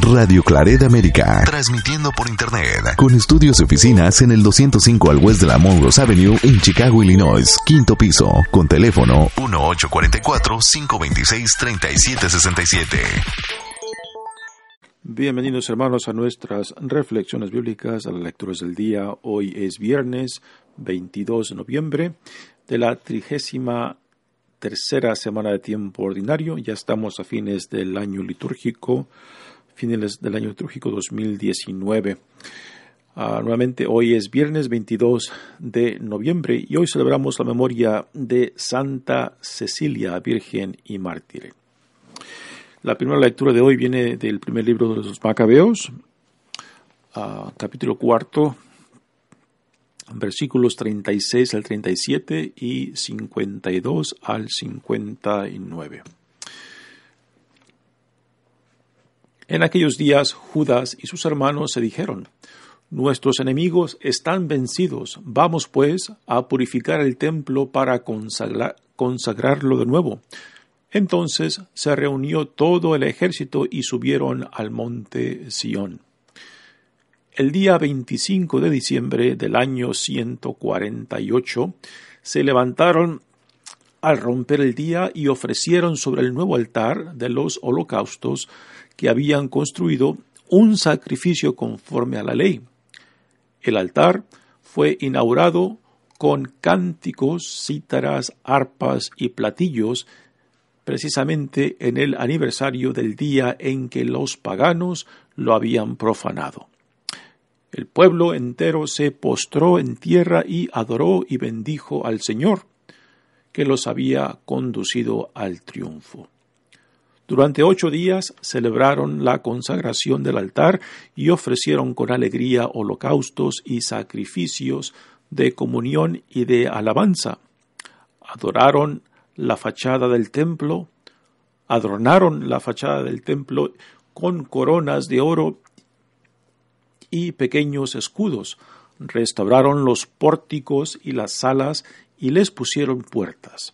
Radio Claret América. Transmitiendo por Internet. Con estudios y oficinas en el 205 al West de la Monroe Avenue en Chicago, Illinois. Quinto piso. Con teléfono 1844-526-3767. Bienvenidos hermanos a nuestras reflexiones bíblicas, a las lecturas del día. Hoy es viernes 22 de noviembre de la trigésima tercera semana de tiempo ordinario. Ya estamos a fines del año litúrgico, fines del año litúrgico 2019. Ah, nuevamente hoy es viernes 22 de noviembre y hoy celebramos la memoria de Santa Cecilia, Virgen y Mártir. La primera lectura de hoy viene del primer libro de los Macabeos, ah, capítulo cuarto, versículos 36 al 37 y 52 al 59. En aquellos días Judas y sus hermanos se dijeron, Nuestros enemigos están vencidos, vamos pues a purificar el templo para consagrarlo de nuevo. Entonces se reunió todo el ejército y subieron al monte Sión. El día 25 de diciembre del año 148 se levantaron al romper el día y ofrecieron sobre el nuevo altar de los holocaustos que habían construido un sacrificio conforme a la ley. El altar fue inaugurado con cánticos, cítaras, arpas y platillos, precisamente en el aniversario del día en que los paganos lo habían profanado. El pueblo entero se postró en tierra y adoró y bendijo al Señor, que los había conducido al triunfo. Durante ocho días celebraron la consagración del altar y ofrecieron con alegría holocaustos y sacrificios de comunión y de alabanza. Adoraron la fachada del templo, adornaron la fachada del templo con coronas de oro y pequeños escudos, restauraron los pórticos y las salas y les pusieron puertas.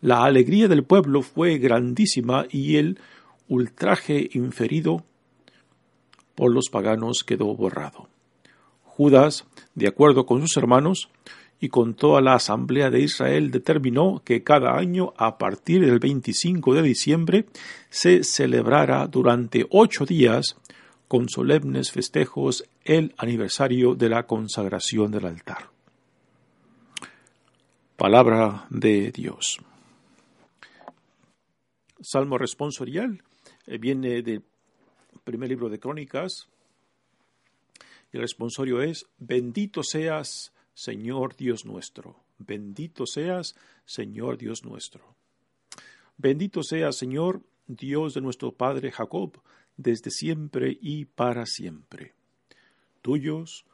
La alegría del pueblo fue grandísima y el ultraje inferido por los paganos quedó borrado. Judas, de acuerdo con sus hermanos y con toda la asamblea de Israel, determinó que cada año, a partir del 25 de diciembre, se celebrara durante ocho días con solemnes festejos el aniversario de la consagración del altar. Palabra de Dios. Salmo responsorial eh, viene del primer libro de Crónicas. El responsorio es, bendito seas, Señor Dios nuestro. Bendito seas, Señor Dios nuestro. Bendito seas, Señor, Dios de nuestro Padre Jacob, desde siempre y para siempre. Tuyos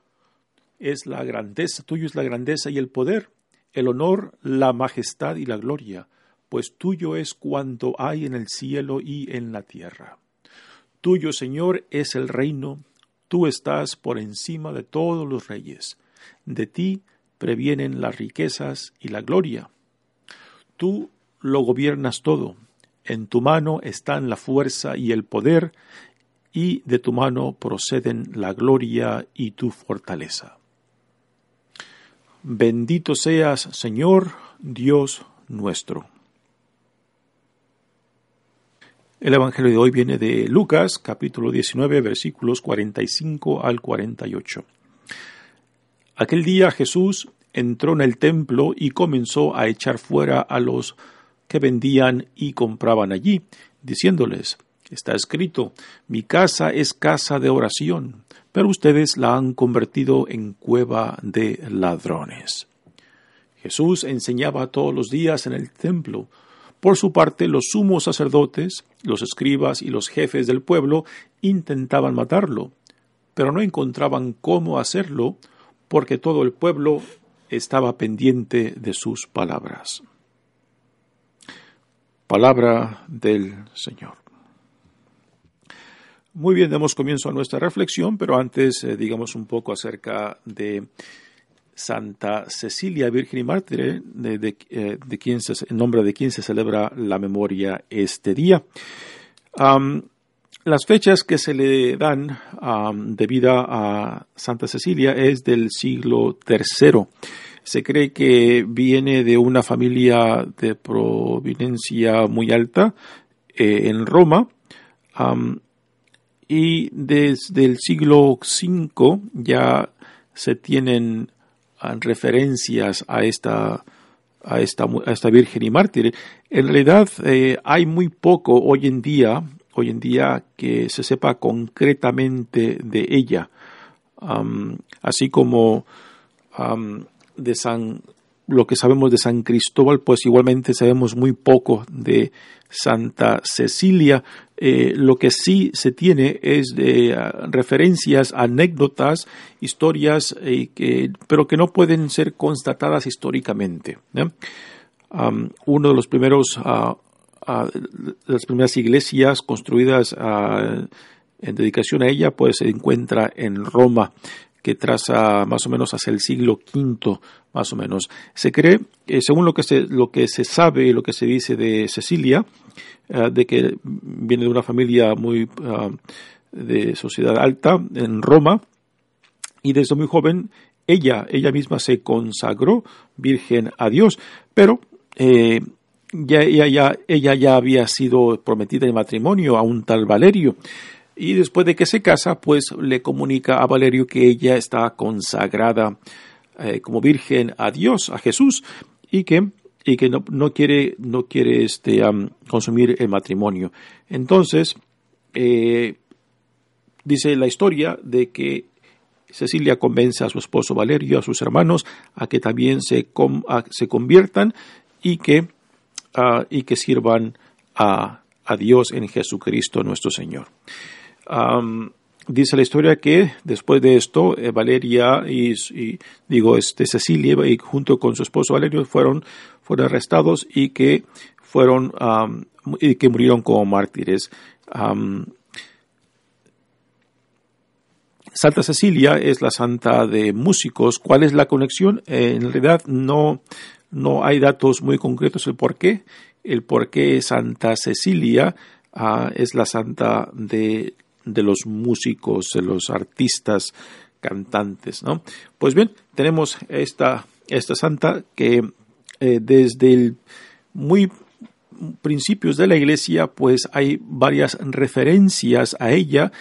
es la grandeza, tuyo es la grandeza y el poder, el honor, la majestad y la gloria, pues tuyo es cuanto hay en el cielo y en la tierra. Tuyo, Señor, es el reino, tú estás por encima de todos los reyes, de ti previenen las riquezas y la gloria. Tú lo gobiernas todo, en tu mano están la fuerza y el poder, y de tu mano proceden la gloria y tu fortaleza. Bendito seas, Señor, Dios nuestro. El Evangelio de hoy viene de Lucas, capítulo 19, versículos 45 al 48. Aquel día Jesús entró en el templo y comenzó a echar fuera a los que vendían y compraban allí, diciéndoles, está escrito, mi casa es casa de oración, pero ustedes la han convertido en cueva de ladrones. Jesús enseñaba todos los días en el templo. Por su parte, los sumos sacerdotes, los escribas y los jefes del pueblo intentaban matarlo, pero no encontraban cómo hacerlo porque todo el pueblo estaba pendiente de sus palabras. Palabra del Señor. Muy bien, damos comienzo a nuestra reflexión, pero antes eh, digamos un poco acerca de Santa Cecilia Virgen y Mártir, de, eh, quien en nombre de quien se celebra la memoria este día. las fechas que se le dan de vida a Santa Cecilia es del siglo III. Se cree que viene de una familia de providencia muy alta eh, en Roma y desde el siglo V ya se tienen referencias a esta a esta, esta Virgen y mártir. En realidad eh, hay muy poco hoy en día hoy en día que se sepa concretamente de ella, así como de San lo que sabemos de San Cristóbal, pues igualmente sabemos muy poco de Santa Cecilia. Eh, lo que sí se tiene es de ah, referencias, anécdotas, historias, eh, pero que no pueden ser constatadas históricamente. uno de los primeros ah, las primeras iglesias construidas en dedicación a ella, pues se encuentra en Roma, que traza más o menos hacia el siglo V, más o menos. Se cree, eh, según lo que se, lo que se sabe y lo que se dice de Cecilia, eh, de que viene de una familia muy ah, de sociedad alta en Roma, y desde muy joven ella, ella misma se consagró virgen a Dios, pero eh, ya, ya, ella ya había sido prometida en matrimonio a un tal Valerio. Y después de que se casa, pues le comunica a Valerio que ella está consagrada eh, como virgen a Dios, a Jesús, y que, y que no, no quiere, no quiere este, consumir el matrimonio. Entonces, eh, dice la historia de que Cecilia convence a su esposo Valerio, a sus hermanos, a que también se, se conviertan y que y que sirvan a, Dios en Jesucristo nuestro Señor. Dice la historia que después de esto, eh, Valeria y, digo, este, Cecilia y junto con su esposo Valerio fueron, fueron arrestados y que fueron y que murieron como mártires. Santa Cecilia es la santa de músicos. ¿Cuál es la conexión? Eh, en realidad no, no hay datos muy concretos el por qué. El por qué Santa Cecilia ah, es la santa de, de, los músicos, de los artistas, cantantes. ¿no? Pues bien, tenemos esta, esta santa que eh, desde muy principios de la iglesia pues hay varias referencias a ella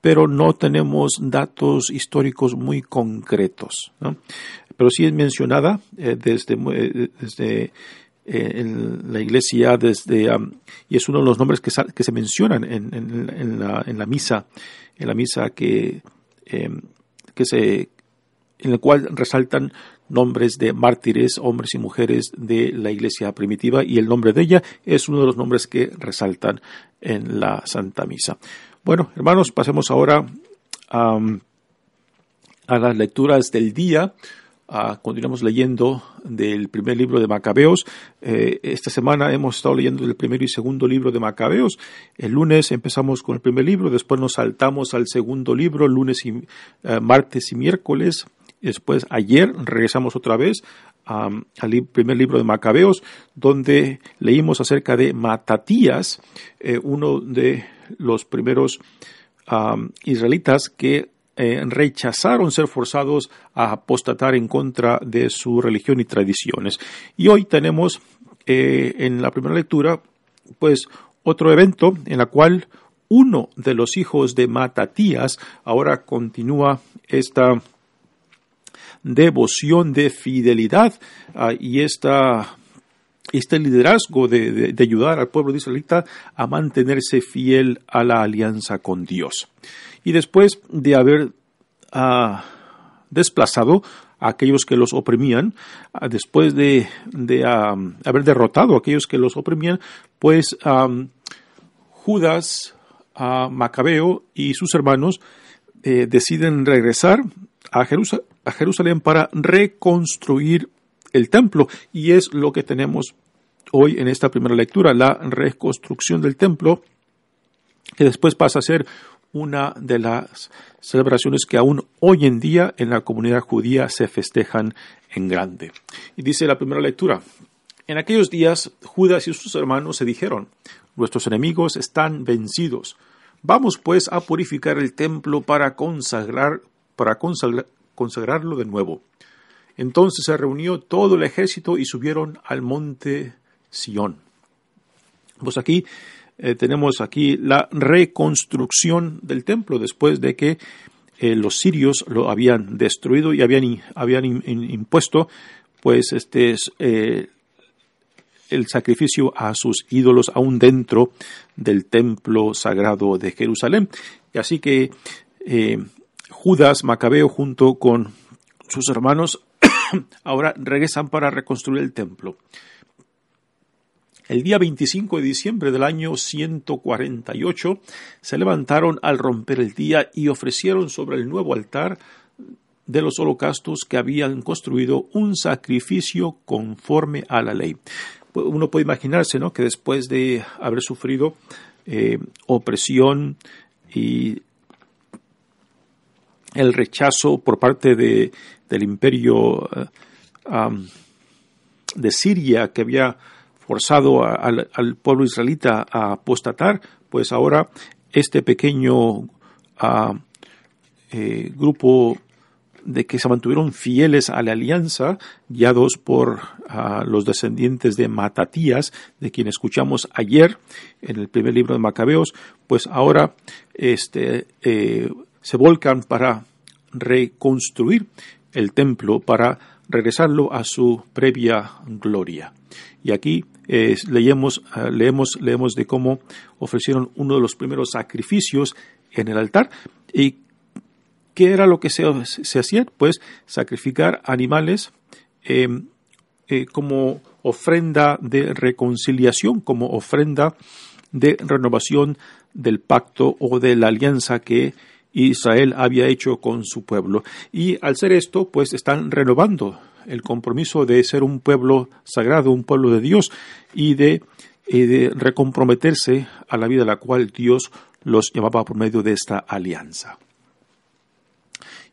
pero no tenemos datos históricos muy concretos. ¿no? pero sí es mencionada eh, desde, eh, desde en la iglesia, desde, y es uno de los nombres que, que se mencionan en, en, la, en, la, misa, en la misa que, em, que se, en el cual resaltan nombres de mártires, hombres y mujeres de la iglesia primitiva, y el nombre de ella es uno de los nombres que resaltan en la Santa Misa. Bueno, hermanos, pasemos ahora a, a las lecturas del día. Continuamos leyendo del primer libro de Macabeos. Eh, esta semana hemos estado leyendo el primero y segundo libro de Macabeos. El lunes empezamos con el primer libro, después nos saltamos al segundo libro, lunes y eh, martes y miércoles. Después ayer regresamos otra vez al primer libro de Macabeos, donde leímos acerca de Matatías, eh, uno de los primeros israelitas que eh, rechazaron ser forzados a apostatar en contra de su religión y tradiciones. Y hoy tenemos eh, en la primera lectura, pues, otro evento en la cual uno de los hijos de Matatías ahora continúa esta devoción de fidelidad ah, y esta este liderazgo de, ayudar al pueblo de israelita a mantenerse fiel a la alianza con Dios. Y después de haber ah, desplazado a aquellos que los oprimían, ah, después de, ah, haber derrotado a aquellos que los oprimían, pues Judas, Macabeo y sus hermanos eh, deciden regresar a, a Jerusalén para reconstruir el templo. Y es lo que tenemos hoy en esta primera lectura, la reconstrucción del templo, que después pasa a ser una de las celebraciones que aún hoy en día en la comunidad judía se festejan en grande. Y dice la primera lectura, en aquellos días Judas y sus hermanos se dijeron, nuestros enemigos están vencidos, Vamos pues a purificar el templo para consagrar, para consagrarlo de nuevo. Entonces se reunió todo el ejército y subieron al monte Sión. Pues aquí eh, tenemos aquí la reconstrucción del templo después de que eh, los sirios lo habían destruido y habían, habían impuesto pues este eh, el sacrificio a sus ídolos aún dentro del templo sagrado de Jerusalén. Así que Judas Macabeo junto con sus hermanos ahora regresan para reconstruir el templo. El día 25 de diciembre del año 148 se levantaron al romper el día y ofrecieron sobre el nuevo altar de los holocaustos que habían construido un sacrificio conforme a la ley. Uno puede imaginarse ¿no? que después de haber sufrido eh, opresión y el rechazo por parte de, del imperio eh, de Siria que había forzado al, pueblo israelita a apostatar, pues ahora este pequeño ah, eh, grupo de que se mantuvieron fieles a la alianza, guiados por ah, los descendientes de Matatías, de quien escuchamos ayer en el primer libro de Macabeos, pues ahora este, eh, se volcan para reconstruir el templo, para regresarlo a su previa gloria. Y aquí leemos, ah, leemos, leemos de cómo ofrecieron uno de los primeros sacrificios en el altar. ¿Y qué era lo que se, se hacía? Pues sacrificar animales em, eh, como ofrenda de reconciliación, como ofrenda de renovación del pacto o de la alianza que Israel había hecho con su pueblo. Y al ser esto, pues están renovando el compromiso de ser un pueblo sagrado, un pueblo de Dios y de, recomprometerse a la vida a la cual Dios los llamaba por medio de esta alianza.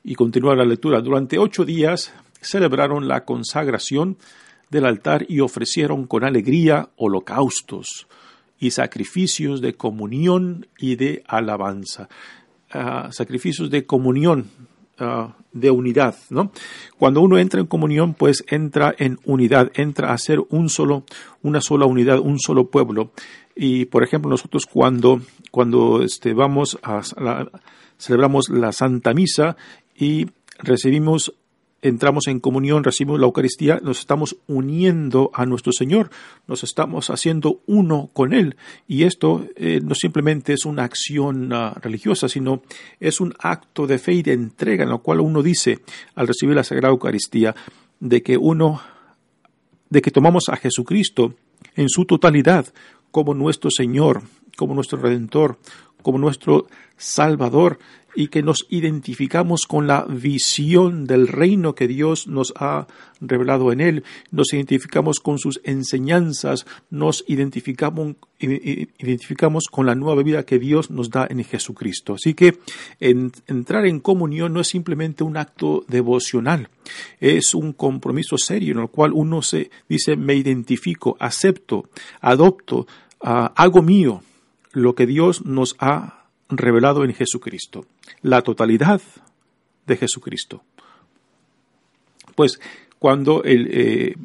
Y continúa la lectura. Durante ocho días celebraron la consagración del altar y ofrecieron con alegría holocaustos y sacrificios de comunión y de alabanza. Ah, sacrificios de comunión Ah, de unidad, ¿no? Cuando uno entra en comunión, pues entra en unidad, entra a ser un solo, una sola unidad, un solo pueblo. Y por ejemplo, nosotros cuando, cuando este, vamos a, celebramos la Santa Misa y recibimos entramos en comunión, recibimos la Eucaristía, nos estamos uniendo a nuestro Señor, nos estamos haciendo uno con Él. Y esto eh, no simplemente es una acción ah, religiosa, sino es un acto de fe y de entrega en lo cual uno dice al recibir la Sagrada Eucaristía de que uno, de que tomamos a Jesucristo en su totalidad como nuestro Señor, como nuestro Redentor, como nuestro Salvador y que nos identificamos con la visión del reino que Dios nos ha revelado en él, nos identificamos con sus enseñanzas, nos identificamos, identificamos con la nueva vida que Dios nos da en Jesucristo. Así que entrar en comunión no es simplemente un acto devocional, es un compromiso serio en el cual uno se dice me identifico, acepto, adopto, ah, hago mío lo que Dios nos ha revelado en Jesucristo, la totalidad de Jesucristo. Pues cuando el, eh,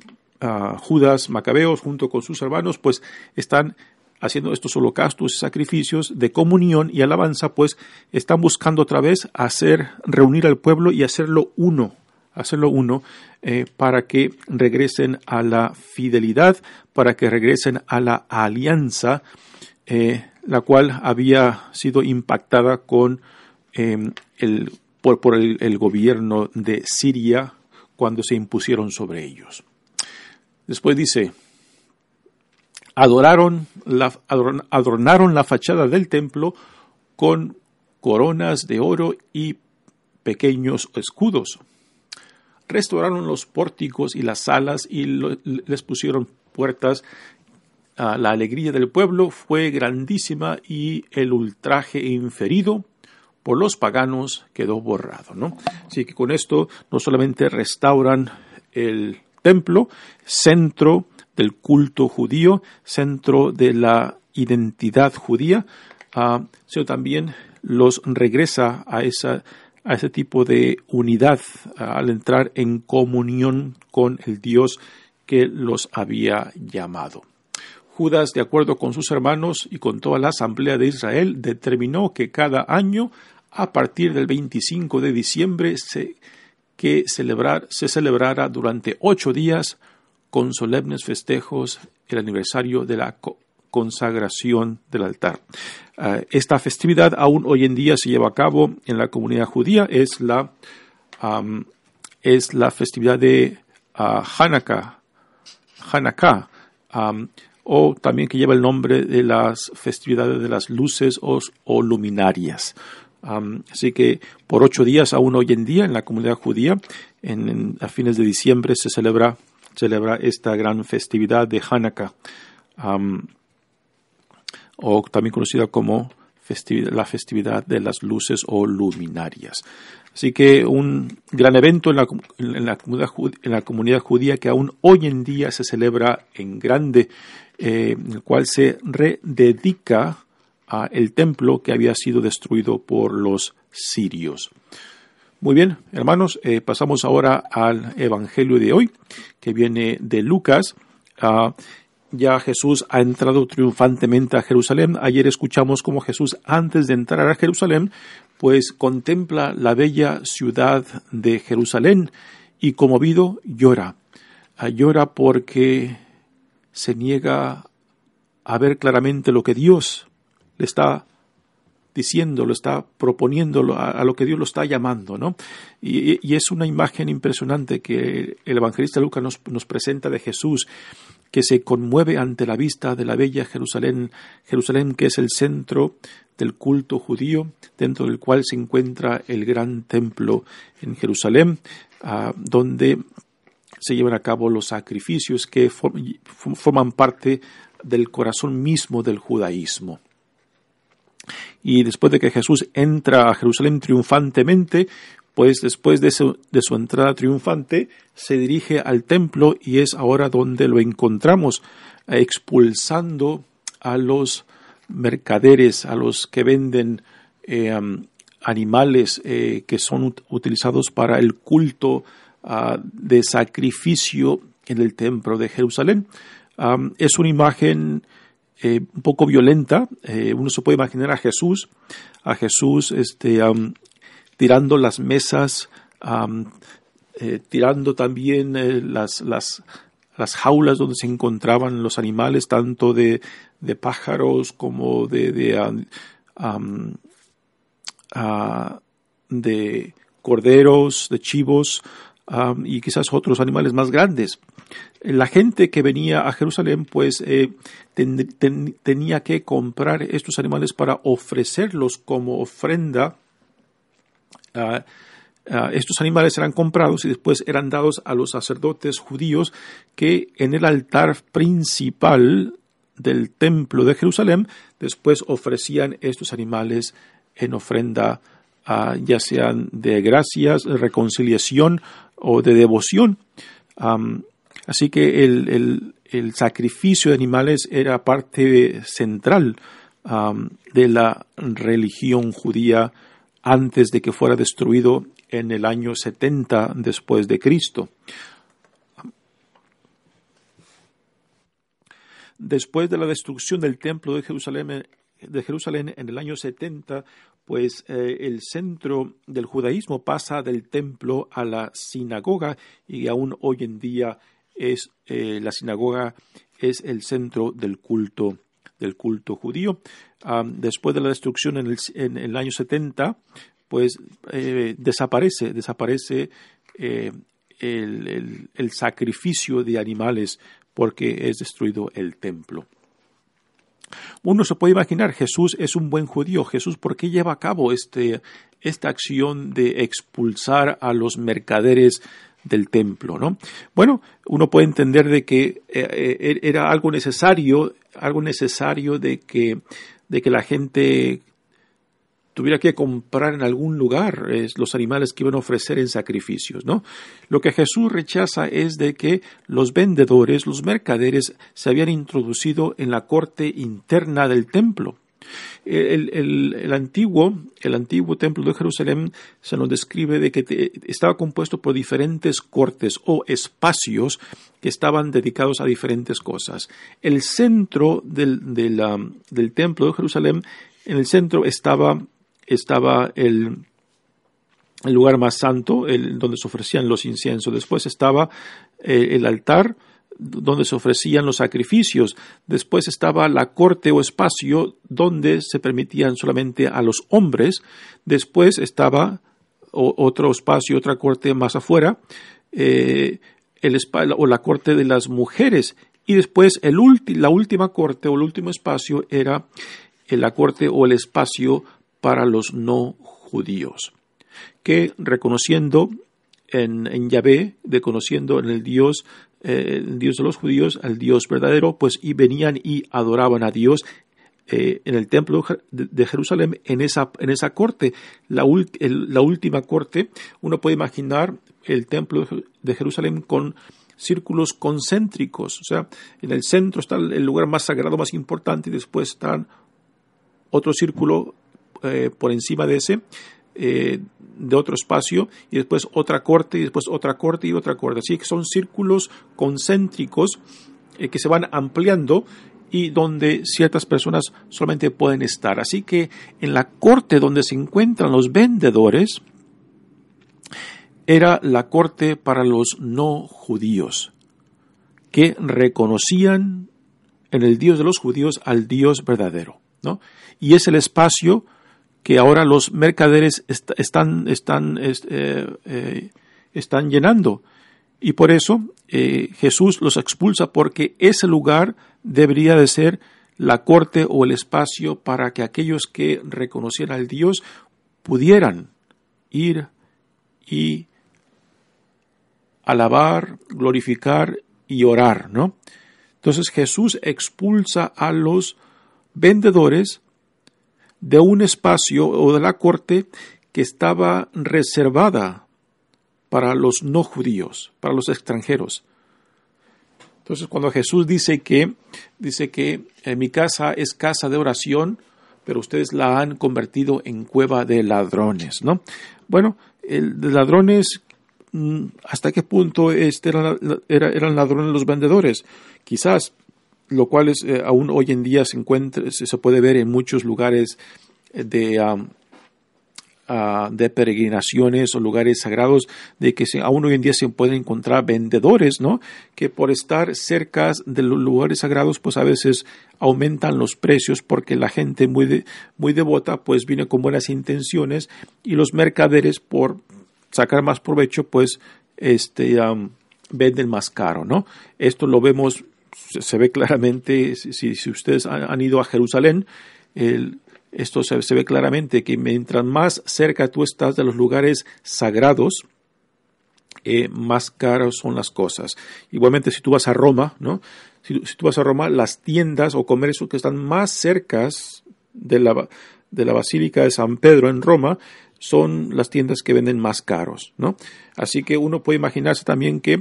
Judas Macabeos junto con sus hermanos pues están haciendo estos holocaustos y sacrificios de comunión y alabanza, pues están buscando otra vez hacer, reunir al pueblo y hacerlo uno, hacerlo uno, eh, para que regresen a la fidelidad, para que regresen a la alianza eh, la cual había sido impactada con em, el, por, el, gobierno de Siria cuando se impusieron sobre ellos. Después dice, adoraron la, adornaron la fachada del templo con coronas de oro y pequeños escudos. Restauraron los pórticos y las salas y les pusieron puertas la alegría del pueblo fue grandísima y el ultraje inferido por los paganos quedó borrado. ¿no? Así que con esto no solamente restauran el templo, centro del culto judío, centro de la identidad judía, ah, sino también los regresa a, esa, a ese tipo de unidad al entrar en comunión con el Dios que los había llamado. Judas, de acuerdo con sus hermanos y con toda la asamblea de Israel, determinó que cada año, a partir del 25 de diciembre, se, que celebrar, se celebrara durante ocho días con solemnes festejos el aniversario de la consagración del altar. Ah, esta festividad aún hoy en día se lleva a cabo en la comunidad judía, es la, es la festividad de uh, o también que lleva el nombre de las festividades de las luces o, luminarias. así que por ocho días, aún hoy en día, en la comunidad judía, en, a fines de diciembre se celebra, celebra esta gran festividad de Hanukkah, o también conocida como la festividad de las luces o luminarias. Así que un gran evento en la, en la, comunidad, en la comunidad judía que aún hoy en día se celebra en grande, eh, el cual se rededica a el templo que había sido destruido por los sirios. Muy bien, hermanos, eh, pasamos ahora al Evangelio de hoy, que viene de Lucas. Ah, ya Jesús ha entrado triunfantemente a Jerusalén. Ayer escuchamos cómo Jesús, antes de entrar a Jerusalén, pues contempla la bella ciudad de Jerusalén y conmovido llora. Ah, llora porque se niega a ver claramente lo que Dios le está diciendo, lo está proponiendo, a, lo que Dios lo está llamando, ¿no? Y, es una imagen impresionante que el evangelista Lucas nos, presenta de Jesús, que se conmueve ante la vista de la bella Jerusalén, Jerusalén que es el centro del culto judío, dentro del cual se encuentra el gran templo en Jerusalén, ah, donde se llevan a cabo los sacrificios que forman parte del corazón mismo del judaísmo. Y después de que Jesús entra a Jerusalén triunfantemente, pues después de su, de su, entrada triunfante se dirige al templo y es ahora donde lo encontramos expulsando a los mercaderes, a los que venden eh, animales eh, que son utilizados para el culto Ah, de sacrificio en el templo de Jerusalén. es una imagen eh, un poco violenta. Eh, uno se puede imaginar a Jesús, a Jesús este, tirando las mesas, eh, tirando también las, las, las, jaulas donde se encontraban los animales, tanto de, de pájaros como de, de, ah, de corderos, de chivos, y quizás otros animales más grandes. La gente que venía a Jerusalén pues eh, tenía que comprar estos animales para ofrecerlos como ofrenda. estos animales eran comprados y después eran dados a los sacerdotes judíos que en el altar principal del templo de Jerusalén después ofrecían estos animales en ofrenda ya sean de gracias, reconciliación o de devoción. así que el, sacrificio de animales era parte central de la religión judía antes de que fuera destruido en el año 70 después de Cristo. Después de la destrucción del templo de Jerusalén, de Jerusalén en el año 70, pues eh, el centro del judaísmo pasa del templo a la sinagoga y aún hoy en día es eh, la sinagoga es el centro del culto del culto judío. después de la destrucción en el, en el año 70, pues eh, desaparece, desaparece el, el sacrificio de animales porque es destruido el templo. Uno se puede imaginar, Jesús es un buen judío. Jesús, ¿por qué lleva a cabo este, esta acción de expulsar a los mercaderes del templo, ¿no? Bueno, uno puede entender de que eh, eh, era algo necesario, algo necesario de que, de que la gente tuviera que comprar en algún lugar los animales que iban a ofrecer en sacrificios, ¿no? Lo que Jesús rechaza es de que los vendedores, los mercaderes, se habían introducido en la corte interna del templo. El, antiguo, el antiguo templo de Jerusalén se nos describe de que estaba compuesto por diferentes cortes o espacios que estaban dedicados a diferentes cosas. El centro del, del templo de Jerusalén, en el centro estaba, estaba el, el lugar más santo, donde se ofrecían los inciensos. Después estaba eh, el altar, donde se ofrecían los sacrificios. Después estaba la corte o espacio donde se permitían solamente a los hombres. Después estaba otro espacio, otra corte más afuera, eh, el, o la corte de las mujeres. Y después el la última corte o el último espacio era la corte o el espacio para los no judíos que reconociendo en, en Yahvé, reconociendo en el Dios, eh, Dios de los judíos, al Dios verdadero, pues y venían y adoraban a Dios eh, en el templo de Jerusalén, en esa, en esa corte, la, la última corte, uno puede imaginar el templo de Jerusalén con círculos concéntricos, o sea, en el centro está el lugar más sagrado, más importante, y después está otro círculo eh, por encima de ese, eh, de otro espacio y después otra corte y después otra corte y otra corte. Así que son círculos concéntricos eh, que se van ampliando y donde ciertas personas solamente pueden estar. Así que en la corte donde se encuentran los vendedores era la corte para los no judíos que reconocían en el Dios de los judíos al Dios verdadero. ¿no? Y es el espacio que ahora los mercaderes están, están, eh, eh, están llenando. Y por eso eh, Jesús los expulsa porque ese lugar debería de ser la corte o el espacio para que aquellos que reconocieran al Dios pudieran ir y alabar, glorificar y orar, ¿no? Entonces Jesús expulsa a los vendedores de un espacio o de la corte que estaba reservada para los no judíos, para los extranjeros. Entonces, cuando Jesús dice que dice que eh, mi casa es casa de oración, pero ustedes la han convertido en cueva de ladrones, ¿no? Bueno, el de ladrones mm, ¿hasta qué punto este eran, eran ladrones los vendedores? Quizás lo cual es, eh, aún hoy en día se encuentra, se, puede ver en muchos lugares de, ah, de peregrinaciones o lugares sagrados, de que aún hoy en día se pueden encontrar vendedores, ¿no? Que por estar cerca de los lugares sagrados, pues a veces aumentan los precios porque la gente muy, muy devota, pues viene con buenas intenciones y los mercaderes por sacar más provecho, pues este, venden más caro, ¿no? Esto lo vemos se, ve claramente, si, si ustedes han, ido a Jerusalén, esto se, ve claramente que mientras más cerca tú estás de los lugares sagrados, eh, más caras son las cosas. Igualmente, si tú vas a Roma, ¿no? Si, tú vas a Roma, las tiendas o comercios que están más cercas de la, de la Basílica de San Pedro en Roma son las tiendas que venden más caros, ¿no? Así que uno puede imaginarse también que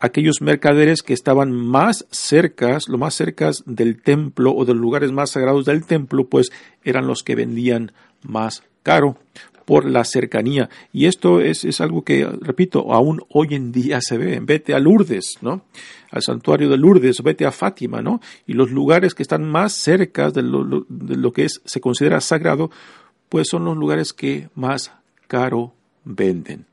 aquellos mercaderes que estaban más cercas, lo más cercas del templo o de los lugares más sagrados del templo, pues eran los que vendían más caro por la cercanía. Y esto es, es, algo que, repito, aún hoy en día se ve. Vete a Lourdes, ¿no? Al santuario de Lourdes, vete a Fátima, ¿no? Y los lugares que están más cercas de lo, de lo que es, se considera sagrado, pues son los lugares que más caro venden,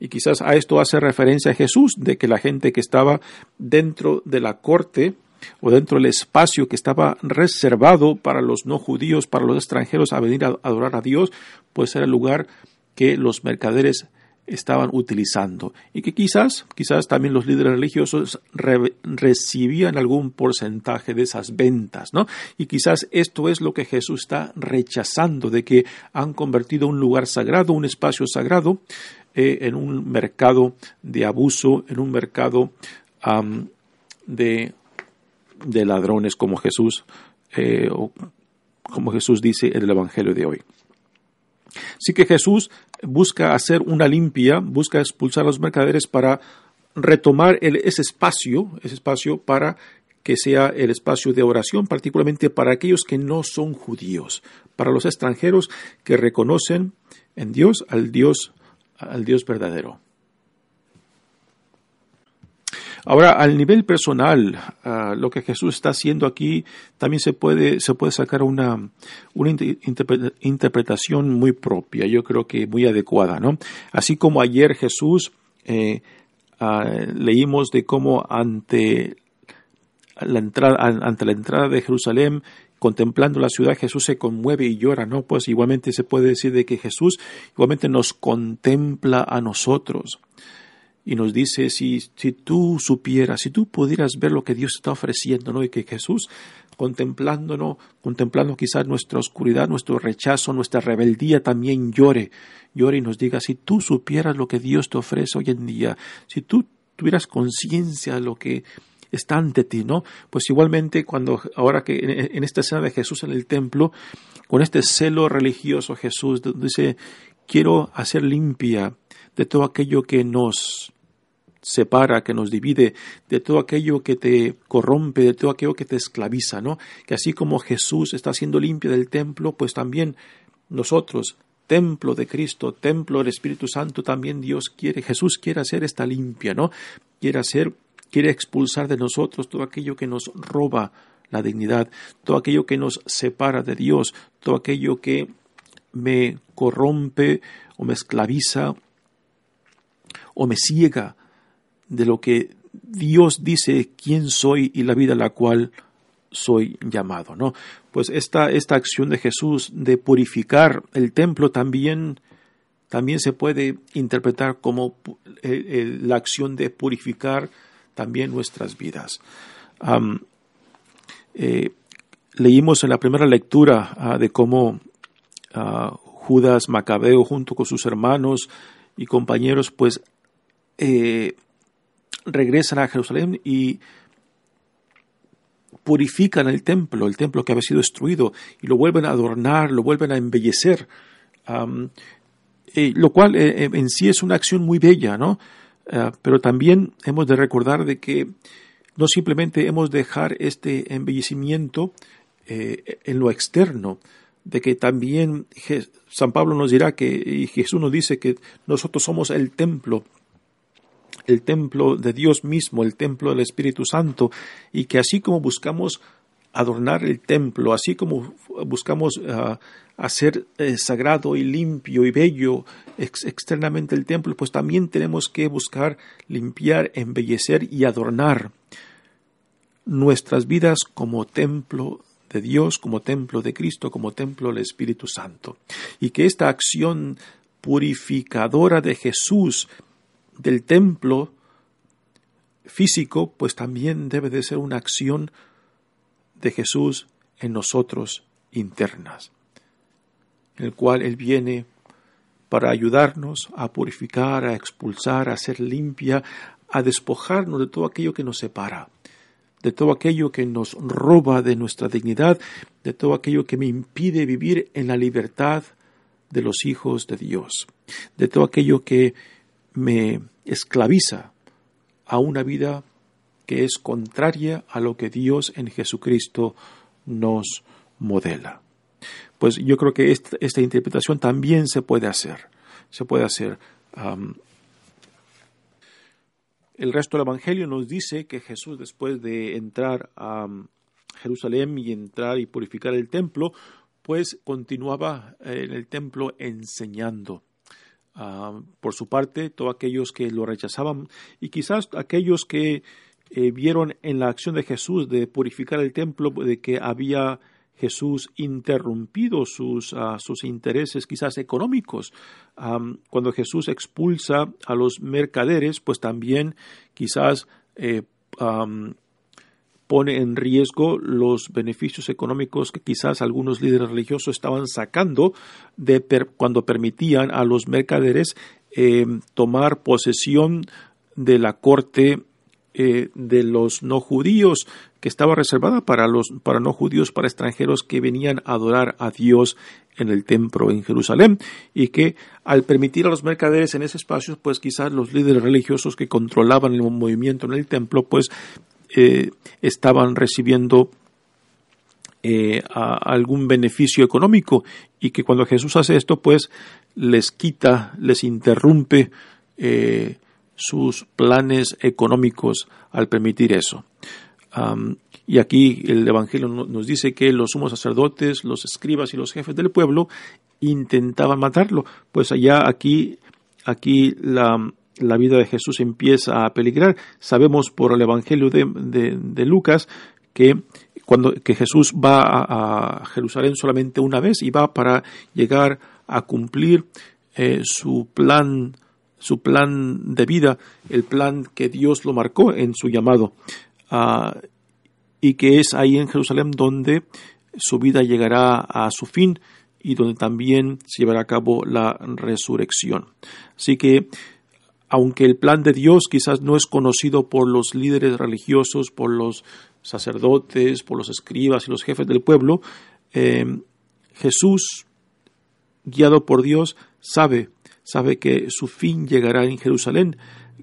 y quizás a esto hace referencia Jesús, de que la gente que estaba dentro de la corte o dentro del espacio que estaba reservado para los no judíos, para los extranjeros a venir a adorar a Dios, pues era el lugar que los mercaderes estaban utilizando y que quizás, quizás también los líderes religiosos recibían algún porcentaje de esas ventas, ¿no? Y quizás esto es lo que Jesús está rechazando, de que han convertido un lugar sagrado, un espacio sagrado, eh, en un mercado de abuso, en un mercado de, de, ladrones como Jesús, eh, como Jesús dice en el Evangelio de hoy. Así que Jesús busca hacer una limpia, busca expulsar a los mercaderes para retomar ese espacio, ese espacio para que sea el espacio de oración, particularmente para aquellos que no son judíos, para los extranjeros que reconocen en Dios al Dios, al Dios verdadero. Ahora, al nivel personal, ah, lo que Jesús está haciendo aquí también se puede, se puede sacar una, una interpretación muy propia, yo creo que muy adecuada, ¿no? Así como ayer Jesús eh, ah, leímos de cómo ante la entrada, ante la entrada de Jerusalén, contemplando la ciudad, Jesús se conmueve y llora, ¿no? Pues igualmente se puede decir de que Jesús igualmente nos contempla a nosotros y nos dice, si, si tú supieras, si tú pudieras ver lo que Dios está ofreciendo, ¿no? Y que Jesús, contemplándonos, contemplando quizás nuestra oscuridad, nuestro rechazo, nuestra rebeldía, también llore, llore y nos diga, si tú supieras lo que Dios te ofrece hoy en día, si tú tuvieras conciencia de lo que está ante ti, ¿no? Pues igualmente cuando ahora que en esta escena de Jesús en el templo, con este celo religioso Jesús dice, quiero hacer limpia de todo aquello que nos separa, que nos divide, de todo aquello que te corrompe, de todo aquello que te esclaviza, ¿no? Que así como Jesús está siendo limpio del templo, pues también nosotros, templo de Cristo, templo del Espíritu Santo, también Dios quiere, Jesús quiere hacer esta limpia, ¿no? Quiere hacer, quiere expulsar de nosotros todo aquello que nos roba la dignidad, todo aquello que nos separa de Dios, todo aquello que me corrompe o me esclaviza o me ciega de lo que Dios dice quién soy y la vida a la cual soy llamado, ¿no? Pues esta, esta acción de Jesús de purificar el templo también, también se puede interpretar como eh, eh, la acción de purificar también nuestras vidas. Eh, leímos en la primera lectura ah, de cómo ah, Judas Macabeo junto con sus hermanos y compañeros pues regresan a Jerusalén y purifican el templo, el templo que había sido destruido, y lo vuelven a adornar, lo vuelven a embellecer, lo cual eh, eh, en sí es una acción muy bella, ¿no? Ah, pero también hemos de recordar de que no simplemente hemos de dejar este embellecimiento eh, en lo externo, de que también San Pablo nos dirá que, y Jesús nos dice que nosotros somos el templo el templo de Dios mismo, el templo del Espíritu Santo, y que así como buscamos adornar el templo, así como buscamos ah, hacer eh, sagrado y limpio y bello externamente el templo, pues también tenemos que buscar limpiar, embellecer y adornar nuestras vidas como templo de Dios, como templo de Cristo, como templo del Espíritu Santo. Y que esta acción purificadora de Jesús del templo físico, pues también debe de ser una acción de Jesús en nosotros internas, el cual Él viene para ayudarnos a purificar, a expulsar, a hacer limpia, a despojarnos de todo aquello que nos separa, de todo aquello que nos roba de nuestra dignidad, de todo aquello que me impide vivir en la libertad de los hijos de Dios, de todo aquello que me esclaviza a una vida que es contraria a lo que Dios en Jesucristo nos modela. Pues yo creo que esta, interpretación también se puede hacer. Se puede hacer. el resto del Evangelio nos dice que Jesús, después de entrar a Jerusalén y entrar y purificar el templo, pues continuaba en el templo enseñando. Ah, por su parte, todos aquellos que lo rechazaban y quizás aquellos que eh, vieron en la acción de Jesús de purificar el templo, de que había Jesús interrumpido sus, ah, sus intereses quizás económicos. cuando Jesús expulsa a los mercaderes, pues también quizás eh, pone en riesgo los beneficios económicos que quizás algunos líderes religiosos estaban sacando de cuando permitían a los mercaderes eh, tomar posesión de la corte eh, de los no judíos que estaba reservada para los para no judíos para extranjeros que venían a adorar a Dios en el templo en Jerusalén y que al permitir a los mercaderes en ese espacio pues quizás los líderes religiosos que controlaban el movimiento en el templo pues eh, estaban recibiendo eh, algún beneficio económico y que cuando Jesús hace esto, pues les quita, les interrumpe sus planes económicos al permitir eso. y aquí el Evangelio nos dice que los sumos sacerdotes, los escribas y los jefes del pueblo intentaban matarlo. Pues allá aquí, aquí la, la vida de Jesús empieza a peligrar. Sabemos por el Evangelio de, de Lucas que cuando que Jesús va a, Jerusalén solamente una vez y va para llegar a cumplir eh, su plan su plan de vida, el plan que Dios lo marcó en su llamado, ah, y que es ahí en Jerusalén donde su vida llegará a su fin y donde también se llevará a cabo la resurrección. Así que, aunque el plan de Dios quizás no es conocido por los líderes religiosos, por los sacerdotes, por los escribas y los jefes del pueblo, eh, Jesús, guiado por Dios, sabe, sabe que su fin llegará en Jerusalén,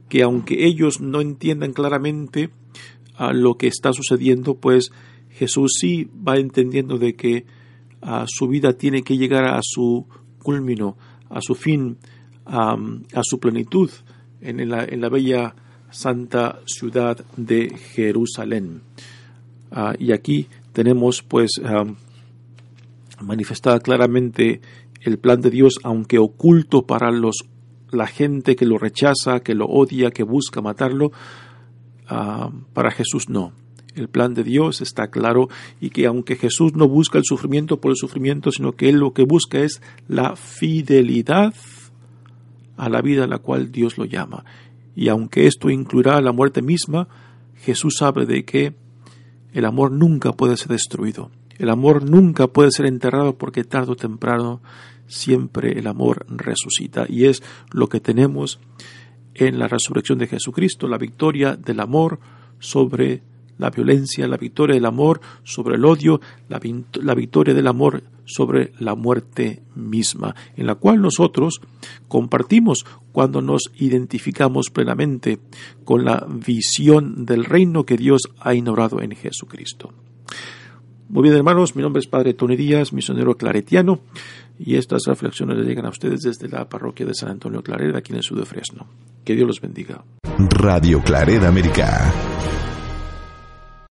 que aunque ellos no entiendan claramente a lo que está sucediendo, pues Jesús sí va entendiendo de que su vida tiene que llegar a su culmino, a su fin, a, su plenitud en la, en la bella santa ciudad de Jerusalén. Ah, y aquí tenemos pues manifestada claramente el plan de Dios, aunque oculto para los la gente que lo rechaza, que lo odia, que busca matarlo, ah, para Jesús no. El plan de Dios está claro y que aunque Jesús no busca el sufrimiento por el sufrimiento, sino que Él lo que busca es la fidelidad a la vida a la cual Dios lo llama. Y aunque esto incluirá la muerte misma, Jesús sabe de que el amor nunca puede ser destruido. El amor nunca puede ser enterrado porque tarde o temprano siempre el amor resucita. Y es lo que tenemos en la resurrección de Jesucristo, la victoria del amor sobre la violencia, la victoria del amor sobre el odio, la, la, victoria del amor sobre la muerte misma, en la cual nosotros compartimos cuando nos identificamos plenamente con la visión del reino que Dios ha inaugurado en Jesucristo. Muy bien, hermanos, mi nombre es Padre Tony Díaz, misionero claretiano, y estas reflexiones llegan a ustedes desde la parroquia de San Antonio Clareda, aquí en el sur de Fresno. Que Dios los bendiga. Radio Clareda América.